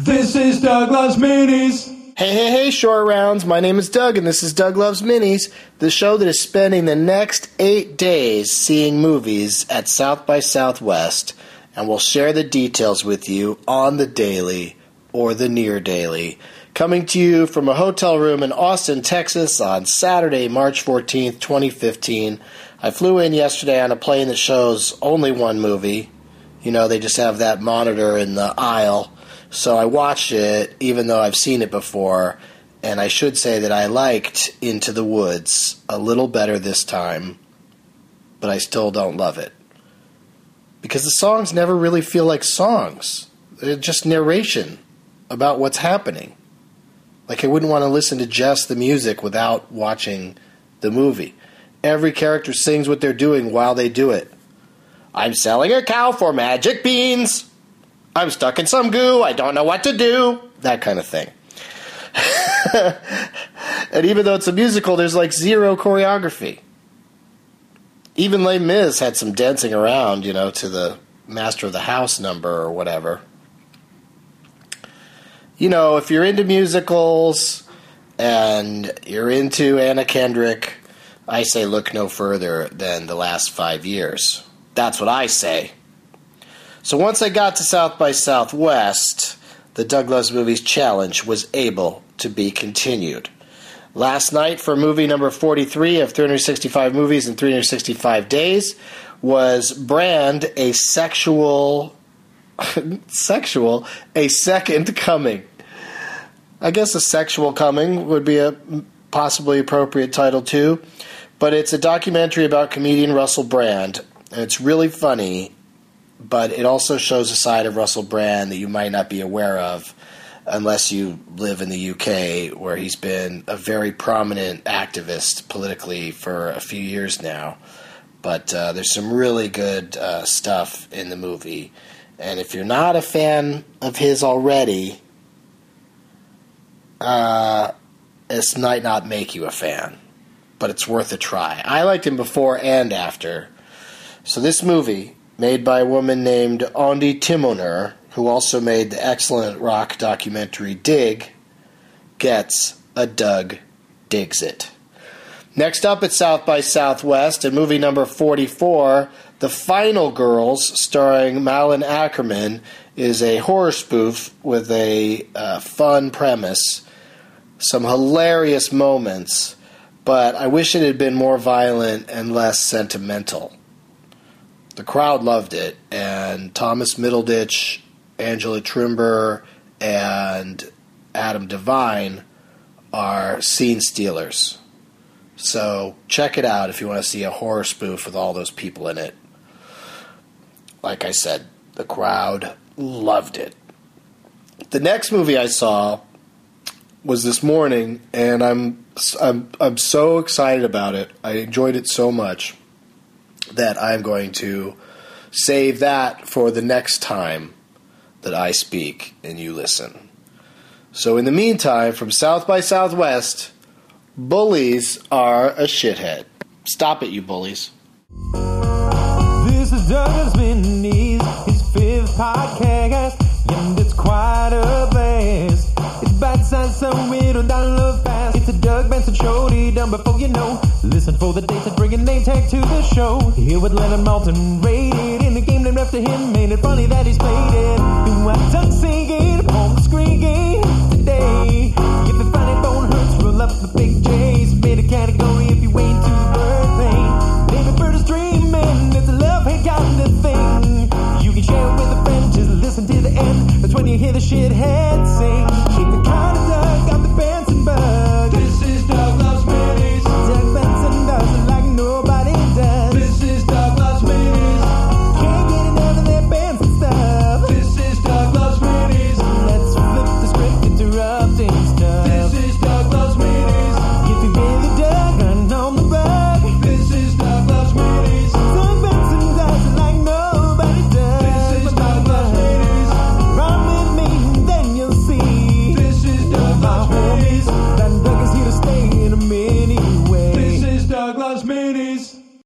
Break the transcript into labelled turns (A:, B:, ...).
A: This is Doug Loves Minis.
B: Hey, hey, hey, short rounds. My name is Doug, and this is Doug Loves Minis, the show that is spending the next eight days seeing movies at South by Southwest, and we'll share the details with you on the daily or the near daily. Coming to you from a hotel room in Austin, Texas on Saturday, March 14th, 2015. I flew in yesterday on a plane that shows only one movie. You know, they just have that monitor in the aisle so I watched it, even though I've seen it before, and I should say that I liked Into the Woods a little better this time, but I still don't love it. Because the songs never really feel like songs, they're just narration about what's happening. Like, I wouldn't want to listen to just the music without watching the movie. Every character sings what they're doing while they do it. I'm selling a cow for magic beans. I'm stuck in some goo. I don't know what to do. That kind of thing. and even though it's a musical, there's like zero choreography. Even Les Mis had some dancing around, you know, to the Master of the House number or whatever. You know, if you're into musicals and you're into Anna Kendrick, I say look no further than the last five years. That's what I say. So once I got to South by Southwest, the Doug Loves Movies Challenge was able to be continued. Last night, for movie number 43 of 365 movies in 365 days, was Brand a sexual. sexual? A second coming. I guess a sexual coming would be a possibly appropriate title too, but it's a documentary about comedian Russell Brand, and it's really funny but it also shows a side of Russell Brand that you might not be aware of unless you live in the UK, where he's been a very prominent activist politically for a few years now. But uh, there's some really good uh, stuff in the movie. And if you're not a fan of his already, uh, this might not make you a fan, but it's worth a try. I liked him before and after. So this movie made by a woman named Ondi Timoner, who also made the excellent rock documentary Dig, gets a Doug Digs It. Next up at South by Southwest, in movie number 44, The Final Girls, starring Malin Akerman, is a horror spoof with a uh, fun premise, some hilarious moments, but I wish it had been more violent and less sentimental the crowd loved it, and Thomas Middleditch, Angela Trimbur, and Adam DeVine are scene stealers. So check it out if you want to see a horror spoof with all those people in it. Like I said, the crowd loved it. The next movie I saw was this morning, and I'm I'm I'm so excited about it. I enjoyed it so much that I'm going to save that for the next time that I speak and you listen. So, in the meantime, from South by Southwest, bullies are a shithead. Stop it, you bullies.
A: This is Doug Loves Minis, his fifth podcast, and it's quite a blast. It's so it'll download fast. It's a Doug Benson show, done before you know. Listen for the dates and bring a name tag to the show. Here with Leonard Maltin, rated in the game named after him. Made it funny that he's played it. Do I duck singing the screen game today? If the funny bone hurts, roll up the big J's. Made a category if you ain't too birthday. Baby bird is dreaming, it's a love hate kind of thing. You can share it with a friend, just listen to the end. That's when you hear the shithead sing.